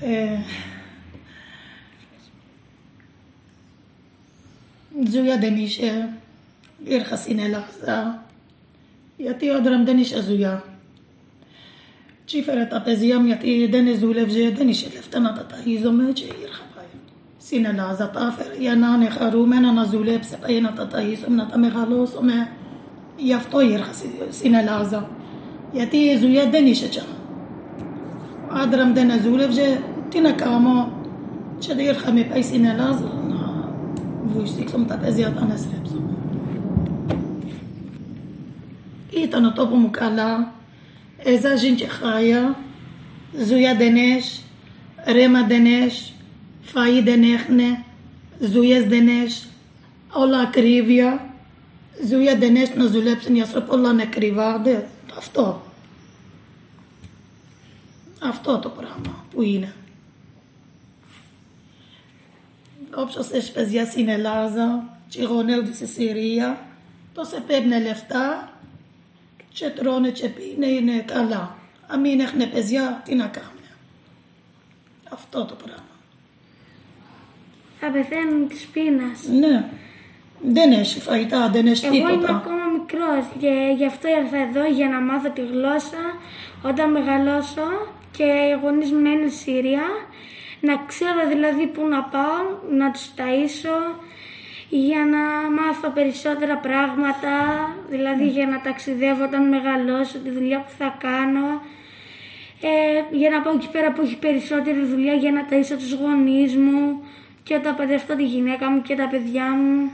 Ε, Ζούια δεν είχε. Ήρθα στην Ελλάδα. Γιατί ο άντρα μου δεν είχε ζούια. Τι έφερε τα παιδιά μου γιατί δεν δούλευε, δεν είχε λεφτά να τα ταΐζομαι και ήρθα πάει. Στην Ελλάδα τα έφερε για να είναι χαρούμενα να δουλέψει, πάει να άντρα μου δεν δούλευε, τι να κάνω; Και ήρθαμε πάει στην Ελλάδα να βοηθήσουμε τα παιδιά τα να στρέψουμε. Ήταν ο τόπος μου καλά, έζαζε και χάια, ζούια δεν έχει, ρέμα δεν έχει, φαΐ δεν έχει, ζούιες δεν έχει, όλα ακρίβεια, ζούια δεν έχει να δουλέψουν, οι άνθρωποι όλα είναι ακριβά, αυτό. Αυτό το πράγμα που είναι. Όποιος έχει παιδιά στην Ελλάδα και γονέονται στη Συρία, τόσο παίρνουν λεφτά και τρώνε και πίνε, είναι καλά. Αν μην έχουν παιδιά, τι να κάνουν. Αυτό το πράγμα. Θα πεθαίνουν της πείνας. Ναι. Δεν έχει φαγητά, δεν έχει Εγώ είμαι τίποτα. ακόμα μικρός και γι' αυτό ήρθα εδώ για να μάθω τη γλώσσα όταν μεγαλώσω και οι γονείς μου να είναι στη Συρία. Να ξέρω δηλαδή πού να πάω, να τους ταΐσω για να μάθω περισσότερα πράγματα, δηλαδή για να ταξιδεύω όταν μεγαλώσω, τη δουλειά που θα κάνω. Ε, για να πάω εκεί πέρα που έχει περισσότερη δουλειά για να ταΐσω τους γονείς μου και όταν παντρευτώ τη γυναίκα μου και τα παιδιά μου.